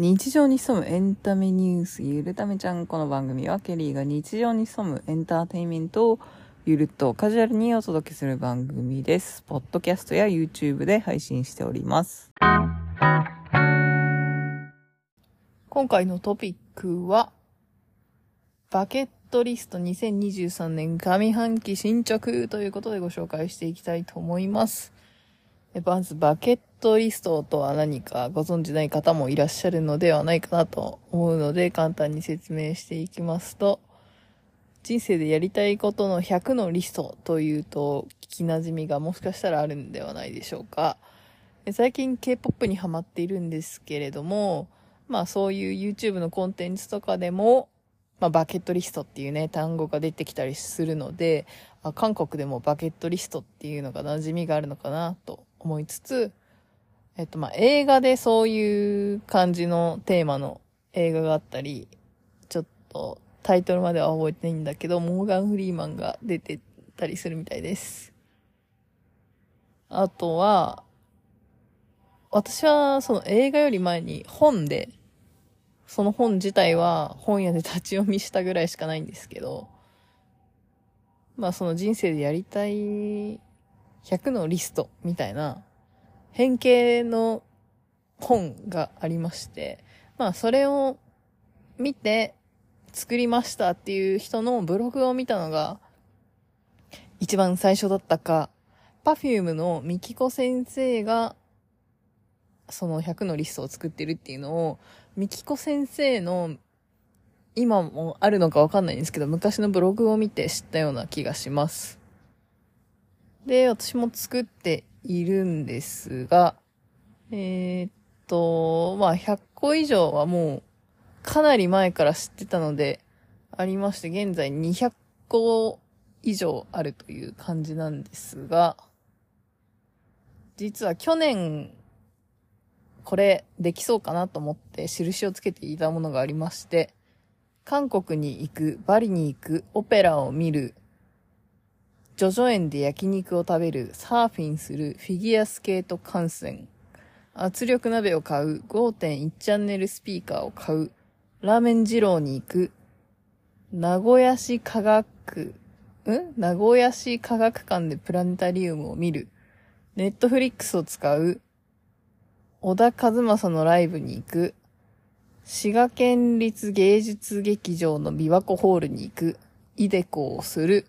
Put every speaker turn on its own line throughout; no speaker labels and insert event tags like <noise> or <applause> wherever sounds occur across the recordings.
日常に潜むエンタメニュースゆるためちゃんこの番組はケリーが日常に潜むエンターテインメントをゆるっとカジュアルにお届けする番組です。ポッドキャストや YouTube で配信しております。今回のトピックは、バケットリスト2023年上半期新着ということでご紹介していきたいと思います。まず、バケットリストとは何かご存知ない方もいらっしゃるのではないかなと思うので、簡単に説明していきますと、人生でやりたいことの100のリストというと、聞き馴染みがもしかしたらあるんではないでしょうか。最近 K-POP にハマっているんですけれども、まあそういう YouTube のコンテンツとかでも、まあバケットリストっていうね、単語が出てきたりするので、あ韓国でもバケットリストっていうのが馴染みがあるのかなと思いつつ、えっとま映画でそういう感じのテーマの映画があったり、ちょっとタイトルまでは覚えてないんだけど、モーガン・フリーマンが出てたりするみたいです。あとは、私はその映画より前に本で、その本自体は本屋で立ち読みしたぐらいしかないんですけど、まあその人生でやりたい100のリストみたいな変形の本がありまして、まあそれを見て作りましたっていう人のブログを見たのが一番最初だったか、パフュームのミキコ先生がその100のリストを作ってるっていうのを、ミキコ先生の今もあるのかわかんないんですけど、昔のブログを見て知ったような気がします。で、私も作っているんですが、えーっと、まあ、100個以上はもう、かなり前から知ってたので、ありまして、現在200個以上あるという感じなんですが、実は去年、これできそうかなと思って印をつけていたものがありまして、韓国に行く、バリに行く、オペラを見る、ジョジョ園で焼肉を食べる、サーフィンする、フィギュアスケート観戦、圧力鍋を買う、5.1チャンネルスピーカーを買う、ラーメン二郎に行く、名古屋市科学、ん？名古屋市科学館でプラネタリウムを見る、ネットフリックスを使う、小田和正のライブに行く、滋賀県立芸術劇場の琵琶湖ホールに行く、イデコをする、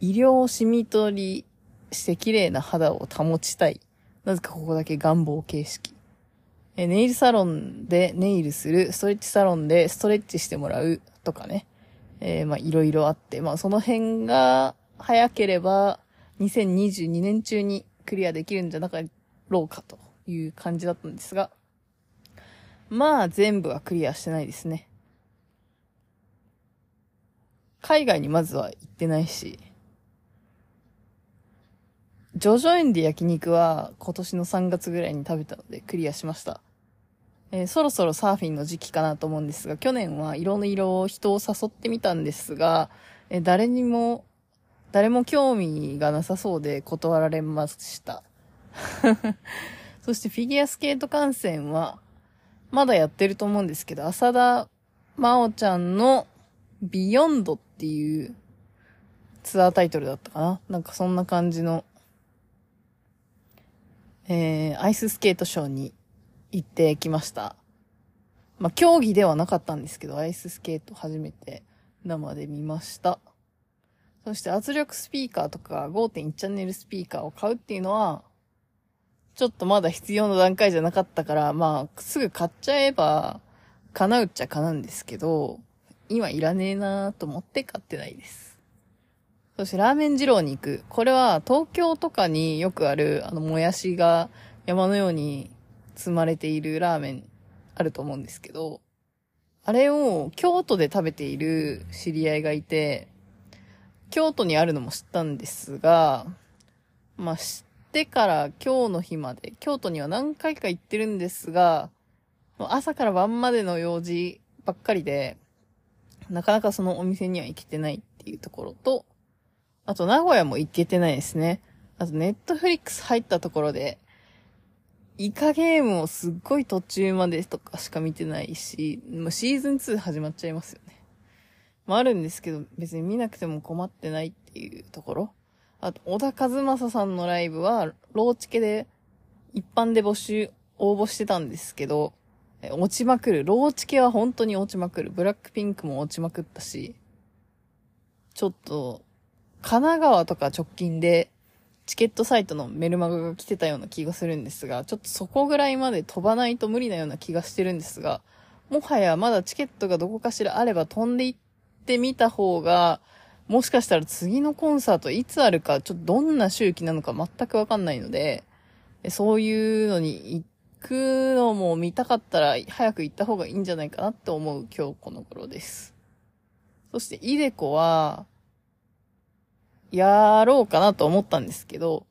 医療シミ取りして綺麗な肌を保ちたい。なぜかここだけ願望形式。えネイルサロンでネイルする、ストレッチサロンでストレッチしてもらうとかね。えーまあいろいろあって、まあその辺が早ければ2022年中にクリアできるんじゃなかろうかという感じだったんですが、まあ全部はクリアしてないですね。海外にまずは行ってないし、ジョジョ園で焼肉は今年の3月ぐらいに食べたのでクリアしました。えーそろそろサーフィンの時期かなと思うんですが、去年は色の色を人を誘ってみたんですが、えー誰にも、誰も興味がなさそうで断られました。<laughs> そしてフィギュアスケート観戦は、まだやってると思うんですけど、浅田真央ちゃんのビヨンドっていうツアータイトルだったかな？なんかそんな感じの、えー、アイススケートショーに行ってきました。まあ、競技ではなかったんですけど、アイススケート初めて生で見ました。そして圧力スピーカーとか5.1チャンネルスピーカーを買うっていうのは、ちょっとまだ必要な段階じゃなかったから、まあ、すぐ買っちゃえば、叶うっちゃ叶うんですけど、今いらねえなと思って買ってないです。そしてラーメン二郎に行く。これは東京とかによくある、あの、もやしが山のように積まれているラーメンあると思うんですけど、あれを京都で食べている知り合いがいて、京都にあるのも知ったんですが、まあ、知ってから今日の日まで、京都には何回か行ってるんですが、朝から晩までの用事ばっかりで、なかなかそのお店には行けてないっていうところと、あと名古屋も行けてないですね。あとネットフリックス入ったところで、イカゲームをすっごい途中までとかしか見てないし、もうシーズン2始まっちゃいますよね。まああるんですけど、別に見なくても困ってないっていうところ。あと、小田和正さんのライブは、ローチケで、一般で募集、応募してたんですけど、落ちまくる。ローチケは本当に落ちまくる。ブラックピンクも落ちまくったし、ちょっと、神奈川とか直近で、チケットサイトのメルマガが来てたような気がするんですが、ちょっとそこぐらいまで飛ばないと無理なような気がしてるんですが、もはやまだチケットがどこかしらあれば飛んでいってみた方が、もしかしたら次のコンサートいつあるか、ちょっとどんな周期なのか全くわかんないので、そういうのに行くのも見たかったら早く行った方がいいんじゃないかなって思う今日この頃です。そして、イデコは、やろうかなと思ったんですけど、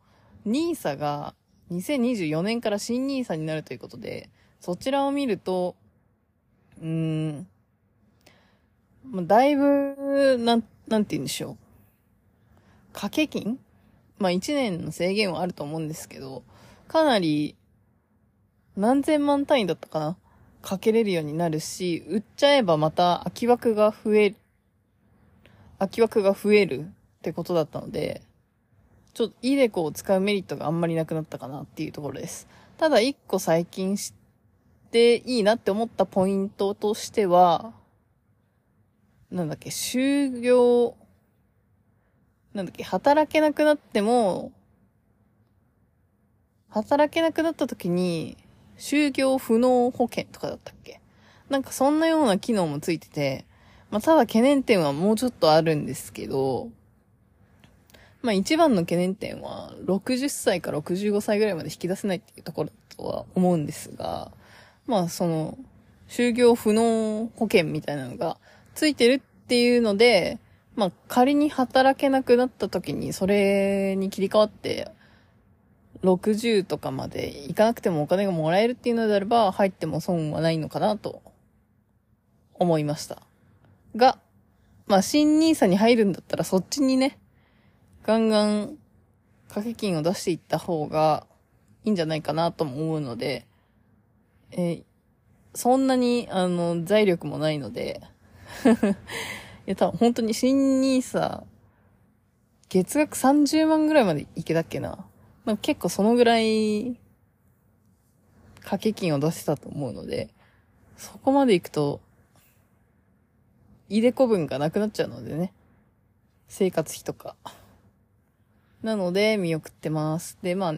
ニーサが2024年から新ニーサになるということで、そちらを見ると、うーん、だいぶ、なん、なんて言うんでしょう。掛け金？まあ1年の制限はあると思うんですけど、かなり、何千万単位だったかな？かけれるようになるし、売っちゃえばまた空き枠が増える、空き枠が増えるってことだったので、ちょっとイデコを使うメリットがあんまりなくなったかなっていうところです。ただ一個最近知っていいなって思ったポイントとしては、なんだっけ、就業、なんだっけ、働けなくなっても、働けなくなった時に、就業不能保険とかだったっけ？なんかそんなような機能もついてて、まあ、ただ懸念点はもうちょっとあるんですけど、まあ一番の懸念点は、60歳から65歳ぐらいまで引き出せないっていうところとは思うんですが、まあその、就業不能保険みたいなのがついてるっていうので、まあ仮に働けなくなった時にそれに切り替わって、60とかまで行かなくてもお金がもらえるっていうのであれば、入っても損はないのかなと思いました。が、まあ新 nisa に入るんだったらそっちにね、ガンガン掛け金を出していった方がいいんじゃないかなとも思うので、え、そんなに、あの、財力もないので <laughs> いや、多分本当に新ニーサ、月額30万ぐらいまでいけたっけな。まあ、結構そのぐらい、掛け金を出せたと思うので、そこまで行くと、いでこ分がなくなっちゃうのでね。生活費とか。なので、見送ってます。で、まあ、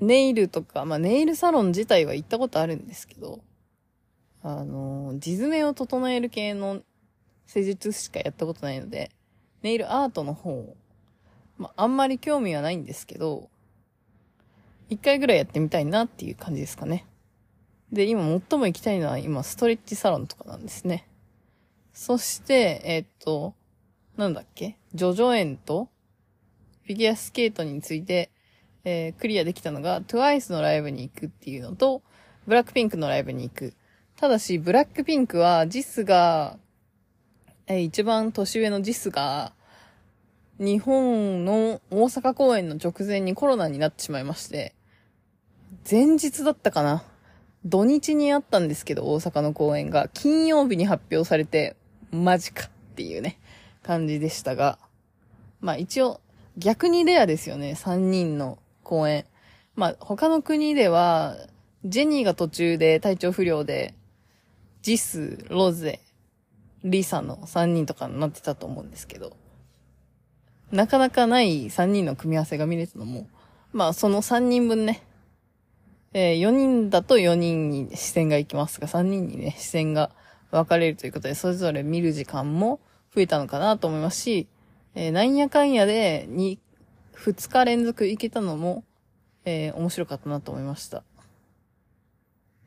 ネイルとか、まあ、ネイルサロン自体は行ったことあるんですけど、あの、地爪を整える系の施術しかやったことないので、ネイルアートの方、まあ、あんまり興味はないんですけど、一回ぐらいやってみたいなっていう感じですかね。で、今最も行きたいのは今ストレッチサロンとかなんですね。そして、えー、っと、なんだっけ？ジョジョ園とフィギュアスケートについて、えー、クリアできたのが、TWICE のライブに行くっていうのと、ブラックピンクのライブに行く。ただし、ブラックピンクは、ジスが、えー、一番年上のジスが、日本の大阪公演の直前にコロナになってしまいまして、前日だったかな。土日にあったんですけど、大阪の公演が、金曜日に発表されて、マジかっていうね、感じでしたが、まあ一応、逆にレアですよね、3人の公演。まあ、他の国では、ジェニーが途中で体調不良で、ジス、ロゼ、リサの3人とかになってたと思うんですけど、なかなかない3人の組み合わせが見れたのも、まあ、その3人分ね、えー、4人だと4人に視線が行きますが、3人にね、視線が分かれるということで、それぞれ見る時間も増えたのかなと思いますし、えー、なんやかんやで、に、2日連続行けたのも、えー、面白かったなと思いました。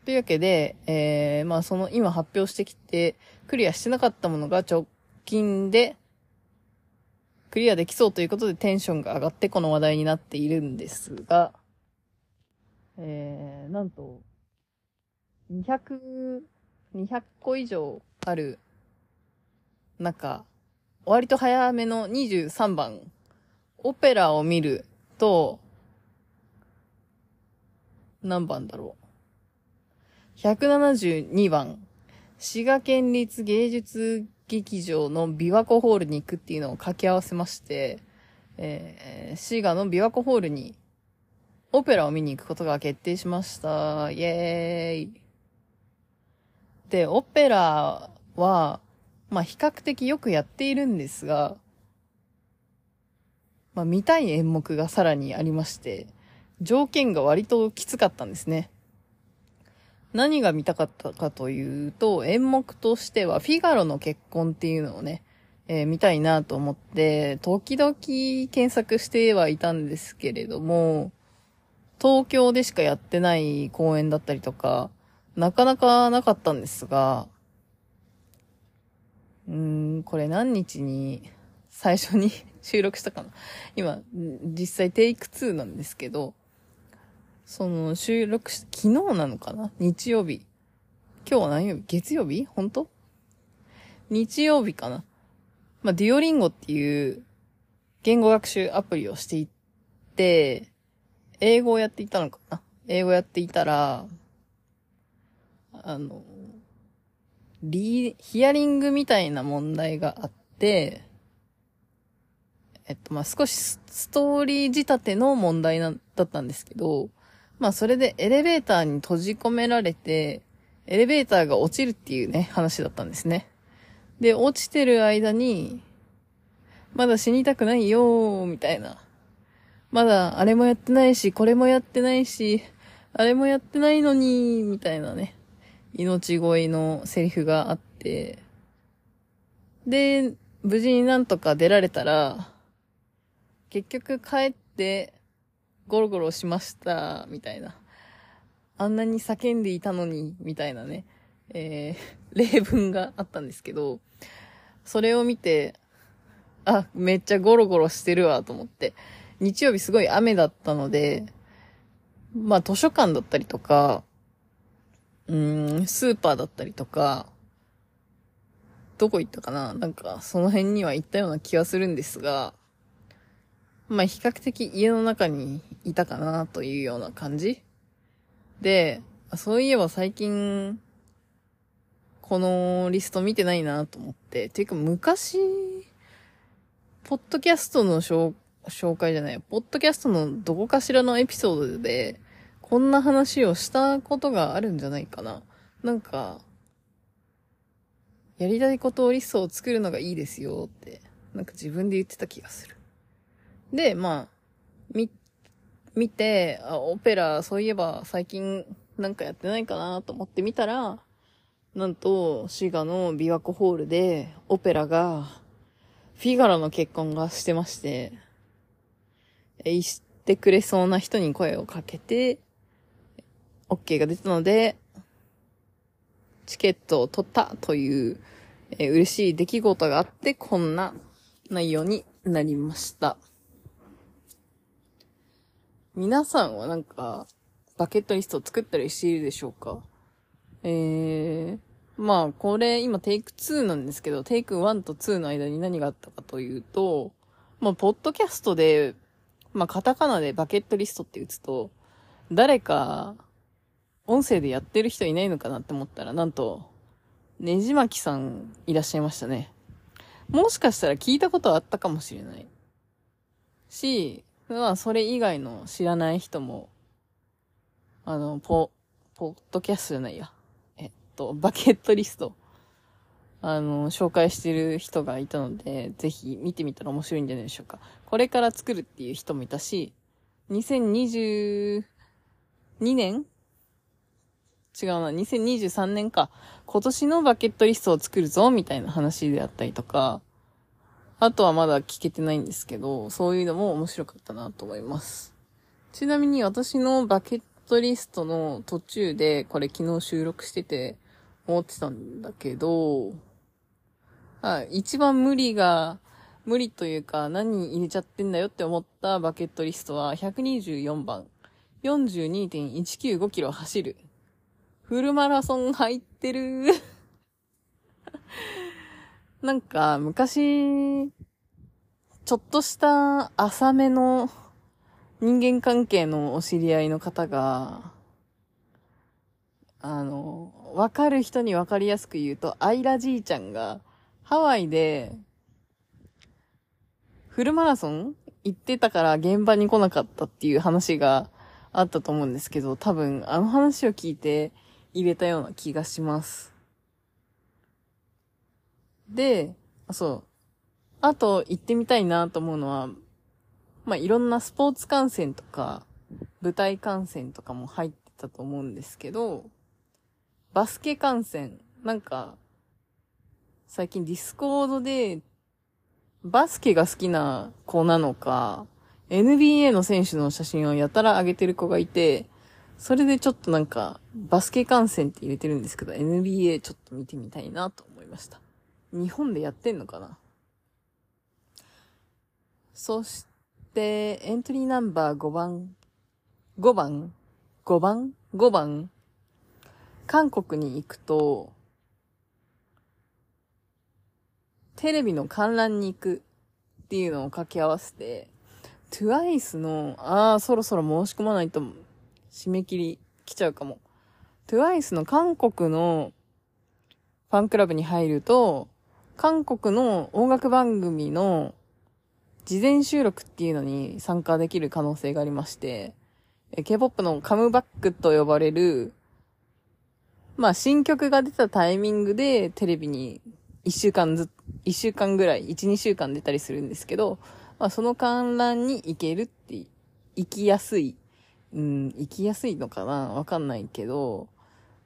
というわけで、えー、まあその今発表してきて、クリアしてなかったものが直近で、クリアできそうということでテンションが上がってこの話題になっているんですが、えー、なんと、200、200個以上ある中、割と早めの23番、オペラを見ると、何番だろう。172番。滋賀県立芸術劇場の琵琶湖ホールに行くっていうのを掛け合わせまして、えー、滋賀の琵琶湖ホールにオペラを見に行くことが決定しました。イエーイ。で、オペラは、まあ比較的よくやっているんですが、まあ見たい演目がさらにありまして、条件が割ときつかったんですね。何が見たかったかというと、演目としては、フィガロの結婚っていうのをね、えー、見たいなと思って、時々検索してはいたんですけれども、東京でしかやってない公演だったりとか、なかなかなかったんですが、うーん、これ何日に最初に <laughs> 収録したかな。今、実際テイク2なんですけど、その収録し、昨日なのかな？日曜日。今日は何曜日？月曜日？本当？日曜日かな。まあ、デュオリンゴっていう言語学習アプリをしていって、英語をやっていたのかな？英語やっていたら、あの、リヒアリングみたいな問題があって、えっと、まあ、少しストーリー仕立ての問題な、だったんですけど、まあそれでエレベーターに閉じ込められて、エレベーターが落ちるっていうね、話だったんですね。で、落ちてる間に、まだ死にたくないよー、みたいな。まだあれもやってないし、これもやってないし、あれもやってないのに、みたいなね。命乞いのセリフがあって。で、無事になんとか出られたら、結局帰って、ゴロゴロしました、みたいな。あんなに叫んでいたのに、みたいなね、えー、<laughs> 例文があったんですけど、それを見て、あ、めっちゃゴロゴロしてるわ、と思って。日曜日すごい雨だったので、まあ図書館だったりとか、うん、スーパーだったりとか、どこ行ったかな？なんか、その辺には行ったような気がするんですが、まあ比較的家の中にいたかなというような感じ。で、そういえば最近、このリスト見てないなと思って。ていうか昔、ポッドキャストの紹介じゃない、ポッドキャストのどこかしらのエピソードで、こんな話をしたことがあるんじゃないかな。なんか、やりたいことをリストを作るのがいいですよって、なんか自分で言ってた気がする。で、まあ、み、見て、あ、オペラ、そういえば最近なんかやってないかなと思って見たら、なんと、滋賀の琵琶湖ホールで、オペラが、フィガロの結婚がしてまして、え、知ってくれそうな人に声をかけて、OK が出たので、チケットを取ったという、え嬉しい出来事があって、こんな内容になりました。皆さんはなんか、バケットリストを作ったりしているでしょうか？えー、まあ、これ、今テイク2なんですけど、テイク1と2の間に何があったかというと、まあ、ポッドキャストで、まあ、カタカナでバケットリストって打つと、誰か、音声でやってる人いないのかなって思ったら、なんと、ねじまきさんいらっしゃいましたね。もしかしたら聞いたことあったかもしれない。し、まあ、それ以外の知らない人も、あの、ポ、ポッドキャストじゃないや。えっと、バケットリスト、あの、紹介してる人がいたので、ぜひ見てみたら面白いんじゃないでしょうか。これから作るっていう人もいたし、2022年違うな、2023年か。今年のバケットリストを作るぞ、みたいな話であったりとか、あとはまだ聞けてないんですけど、そういうのも面白かったなと思います。ちなみに私のバケットリストの途中で、これ昨日収録してて思ってたんだけど、はい、一番無理が、無理というか何入れちゃってんだよって思ったバケットリストは124番。42.195キロ走る。フルマラソン入ってる。<laughs> なんか、昔、ちょっとした浅めの人間関係のお知り合いの方が、あの、わかる人にわかりやすく言うと、アイラじいちゃんが、ハワイで、フルマラソン行ってたから現場に来なかったっていう話があったと思うんですけど、多分あの話を聞いて入れたような気がします。で、そう。あと行ってみたいなと思うのは、まあ、いろんなスポーツ観戦とか、舞台観戦とかも入ってたと思うんですけど、バスケ観戦、なんか、最近ディスコードで、バスケが好きな子なのか、NBA の選手の写真をやたら上げてる子がいて、それでちょっとなんか、バスケ観戦って入れてるんですけど、NBA ちょっと見てみたいなと思いました。日本でやってんのかな？そして、エントリーナンバー5番、5番 ?5 番 ?5 番？韓国に行くと、テレビの観覧に行くっていうのを掛け合わせて、TWICE の、ああ、そろそろ申し込まないと、締め切り来ちゃうかも。TWICE の韓国のファンクラブに入ると、韓国の音楽番組の事前収録っていうのに参加できる可能性がありまして、K-POP のカムバックと呼ばれるまあ新曲が出たタイミングでテレビに一週間ず、一週間ぐらい、一、二週間出たりするんですけど、まあその観覧に行けるって、行きやすい。うん、行きやすいのかなわかんないけど、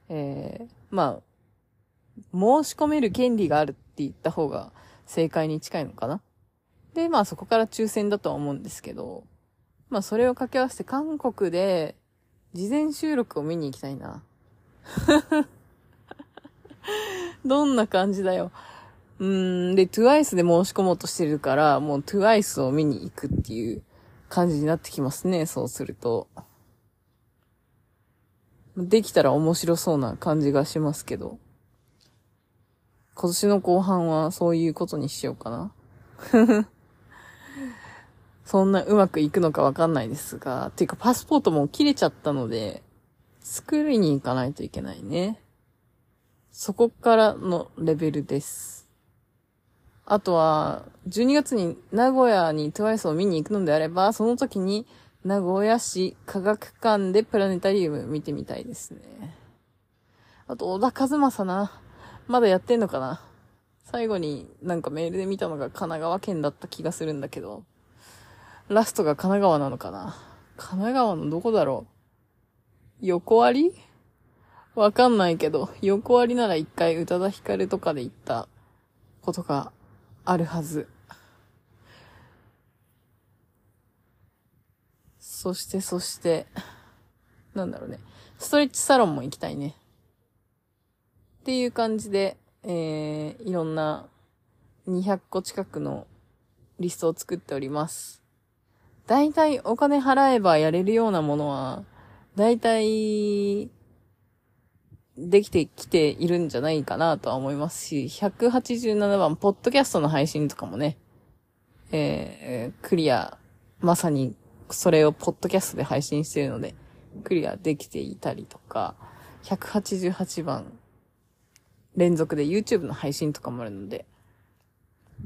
えー、まあ、申し込める権利があるって言った方が正解に近いのかなで、まあそこから抽選だとは思うんですけど、まあそれを掛け合わせて韓国で事前収録を見に行きたいな。<laughs> どんな感じだよ。うーん、で、TWICE で申し込もうとしてるから、もう TWICE を見に行くっていう感じになってきますね、そうすると。できたら面白そうな感じがしますけど。今年の後半はそういうことにしようかな。<laughs> そんなうまくいくのかわかんないですが、ていうかパスポートも切れちゃったので、作りに行かないといけないね。そこからのレベルです。あとは、12月に名古屋に TWICE を見に行くのであれば、その時に名古屋市科学館でプラネタリウム見てみたいですね。あと、小田和正な。まだやってんのかな最後になんかメールで見たのが神奈川県だった気がするんだけど、ラストが神奈川なのかな神奈川のどこだろう横割り？わかんないけど、横割りなら一回宇多田ヒカルとかで行ったことがあるはず。そして、そして、なんだろうね。ストレッチサロンも行きたいね。っていう感じで、えー、いろんな200個近くのリストを作っております。だいたいお金払えばやれるようなものは、大体、できてきているんじゃないかなとは思いますし、187番、ポッドキャストの配信とかもね、えー、クリア、まさにそれをポッドキャストで配信してるので、クリアできていたりとか、188番、連続で YouTube の配信とかもあるので、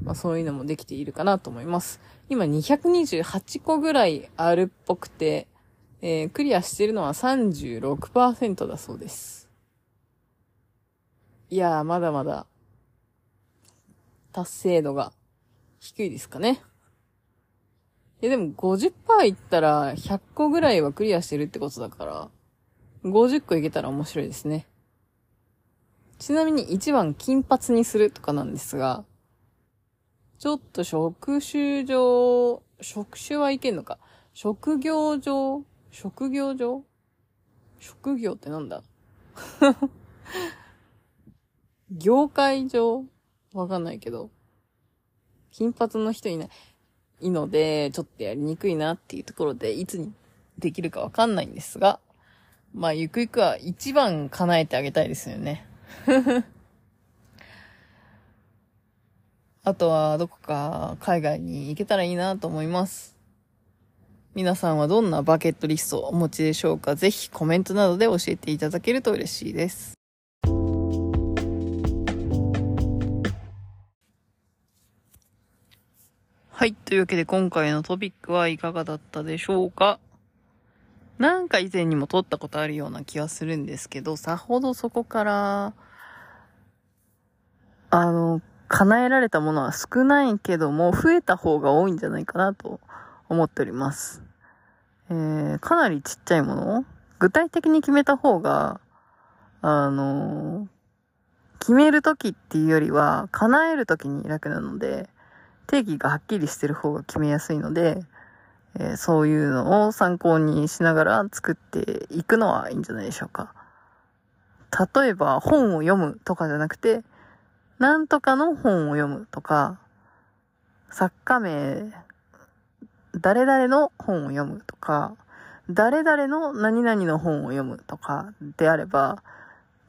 まあそういうのもできているかなと思います。今228個ぐらいあるっぽくて、えー、クリアしてるのは36%だそうです。いやー、まだまだ、達成度が低いですかね。いや、でも50%いったら100個ぐらいはクリアしてるってことだから、50個いけたら面白いですね。ちなみに1番金髪にするとかなんですが、ちょっと職種上、職種はいけんのか職業上職業上？職業ってなんだ？<laughs> 業界上？わかんないけど。金髪の人いない。いので、ちょっとやりにくいなっていうところで、いつにできるかわかんないんですが、まあ、ゆくゆくは一番叶えてあげたいですよね。<laughs> あとは、どこか海外に行けたらいいなと思います。皆さんはどんなバケットリストをお持ちでしょうか？ぜひコメントなどで教えていただけると嬉しいです。はい。というわけで今回のトピックはいかがだったでしょうか？なんか以前にも撮ったことあるような気はするんですけど、さほどそこから、あの、叶えられたものは少ないけども、増えた方が多いんじゃないかなと思っております。えー、かなりちっちゃいもの？具体的に決めた方が、あの決めるときっていうよりは、叶えるときに楽なので、定義がはっきりしてる方が決めやすいので、えー、そういうのを参考にしながら作っていくのはいいんじゃないでしょうか。例えば本を読むとかじゃなくて、なんとかの本を読むとか、作家名、誰々の本を読むとか、誰々の何々の本を読むとかであれば、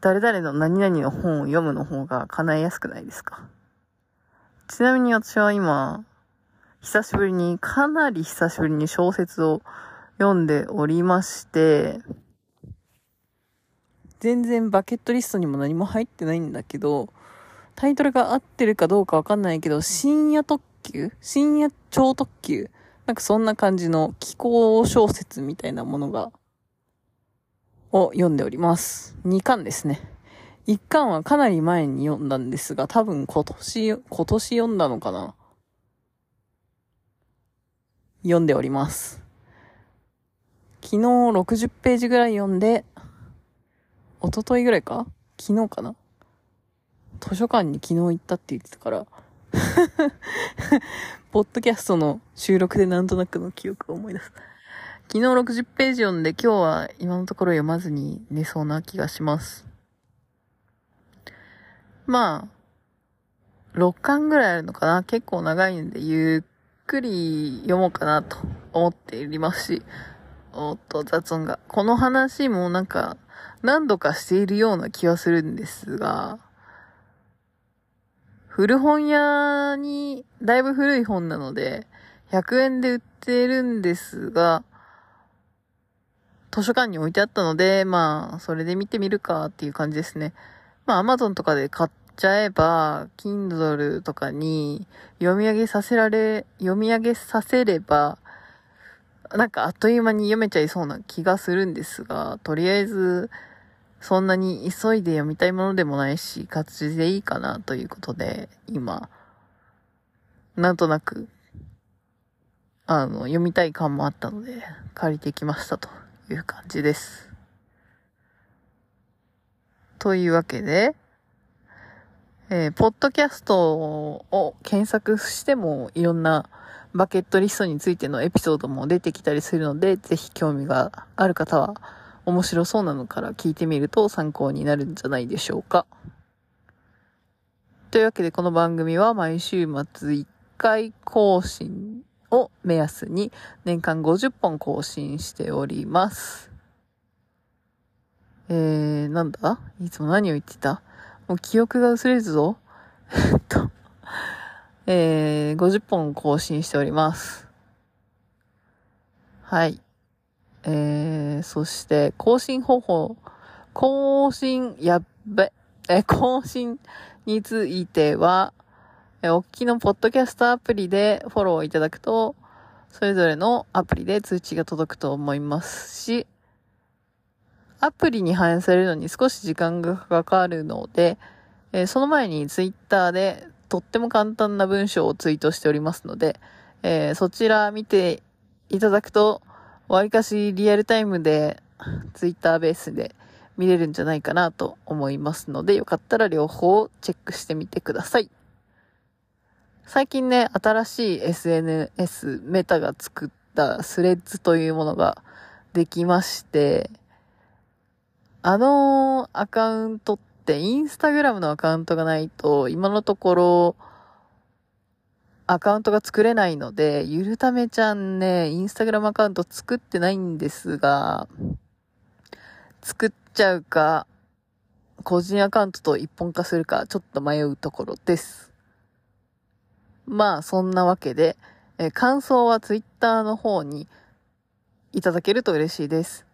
誰々の何々の本を読むの方が叶えやすくないですか？ちなみに私は今、久しぶりに、かなり久しぶりに小説を読んでおりまして、全然バケットリストにも何も入ってないんだけど、タイトルが合ってるかどうかわかんないけど、深夜特急？深夜超特急？なんかそんな感じの気候小説みたいなものが、を読んでおります。2巻ですね。一巻はかなり前に読んだんですが、多分今年、今年読んだのかな？読んでおります。昨日60ページぐらい読んで、一昨日ぐらいか？昨日かな？図書館に昨日行ったって言ってたから、<laughs> ポッドキャストの収録でなんとなくの記憶を思い出す。昨日60ページ読んで今日は今のところ読まずに寝そうな気がします。まあ、6巻ぐらいあるのかな結構長いんで、ゆっくり読もうかなと思っていますし、おっと、雑音が。この話もなんか、何度かしているような気はするんですが、古本屋に、だいぶ古い本なので、100円で売ってるんですが、図書館に置いてあったので、まあ、それで見てみるかっていう感じですね。まあ、アマゾンとかで買っちゃえば、Kindle とかに読み上げさせられ、読み上げさせれば、なんかあっという間に読めちゃいそうな気がするんですが、とりあえず、そんなに急いで読みたいものでもないし、活字でいいかなということで、今、なんとなく、あの、読みたい感もあったので、借りてきましたという感じです。というわけで、えー、ポッドキャストを検索してもいろんなバケットリストについてのエピソードも出てきたりするので、ぜひ興味がある方は面白そうなのから聞いてみると参考になるんじゃないでしょうか。というわけでこの番組は毎週末1回更新を目安に年間50本更新しております。えー、なんだ？いつも何を言ってた？もう記憶が薄れるぞ。え <laughs> っと、えー、50本更新しております。はい。えー、そして、更新方法、更新、やっべ、え、更新については、え、おっきのポッドキャストアプリでフォローいただくと、それぞれのアプリで通知が届くと思いますし、アプリに反映されるのに少し時間がかかるので、えー、その前にツイッターでとっても簡単な文章をツイートしておりますので、えー、そちら見ていただくと、わりかしリアルタイムでツイッターベースで見れるんじゃないかなと思いますので、よかったら両方チェックしてみてください。最近ね、新しい SNS メタが作ったスレッズというものができまして、あのアカウントって、インスタグラムのアカウントがないと、今のところ、アカウントが作れないので、ゆるためちゃんね、インスタグラムアカウント作ってないんですが、作っちゃうか、個人アカウントと一本化するか、ちょっと迷うところです。まあ、そんなわけで、え感想はツイッターの方に、いただけると嬉しいです。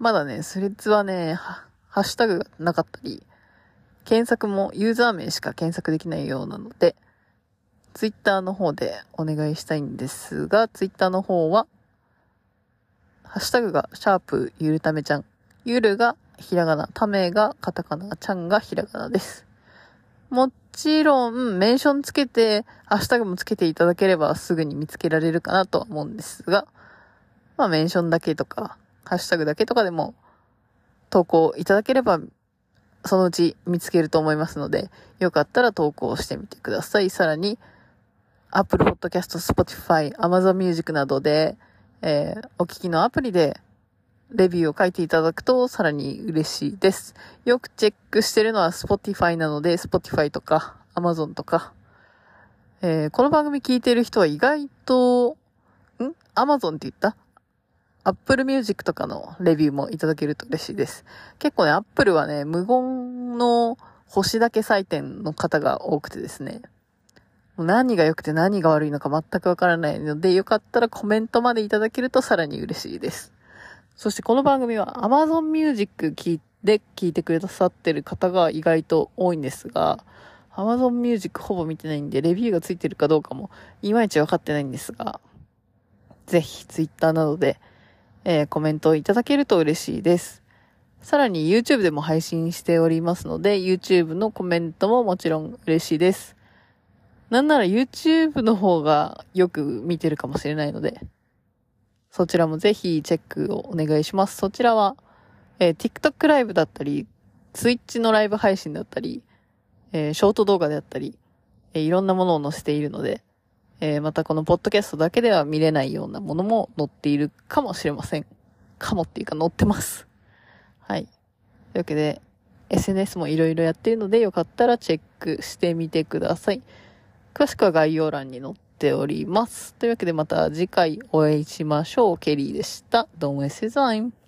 まだね、スレッズはね、ハッシュタグがなかったり、検索もユーザー名しか検索できないようなので、ツイッターの方でお願いしたいんですが、ツイッターの方は、ハッシュタグがシャープゆるためちゃん。ゆるがひらがな、ためがカタカナ、ちゃんがひらがなです。もちろん、メンションつけて、ハッシュタグもつけていただければすぐに見つけられるかなとは思うんですが、まあメンションだけとか、ハッシュタグだけとかでも投稿いただければそのうち見つけると思いますので、よかったら投稿してみてください。さらに、Apple Podcast、Spotify、Amazon Music などで、えー、お聞きのアプリで、レビューを書いていただくとさらに嬉しいです。よくチェックしてるのは Spotify なので、Spotify とか Amazon とか、えー、この番組聞いてる人は意外と、ん ?Amazon って言った？Apple Music とかのレビューもいただけると嬉しいです。結構ね、Apple はね、無言の星だけ採点の方が多くてですね。何が良くて何が悪いのか全くわからないので、よかったらコメントまでいただけるとさらに嬉しいです。そしてこの番組は Amazon Music で聞いてくださってる方が意外と多いんですが、Amazon Music ほぼ見てないんで、レビューがついてるかどうかもいまいちわかってないんですが、ぜひ Twitter などでえー、コメントをいただけると嬉しいです。さらに YouTube でも配信しておりますので、YouTube のコメントももちろん嬉しいです。なんなら YouTube の方がよく見てるかもしれないので、そちらもぜひチェックをお願いします。そちらは、えー、TikTok ライブだったり、Twitch のライブ配信だったり、えー、ショート動画であったり、えー、いろんなものを載せているので、えー、またこのポッドキャストだけでは見れないようなものも載っているかもしれません。かもっていうか載ってます。<laughs> はい。というわけで、SNS もいろいろやっているので、よかったらチェックしてみてください。詳しくは概要欄に載っております。というわけでまた次回お会いしましょう。ケリーでした。どうもエセザイン。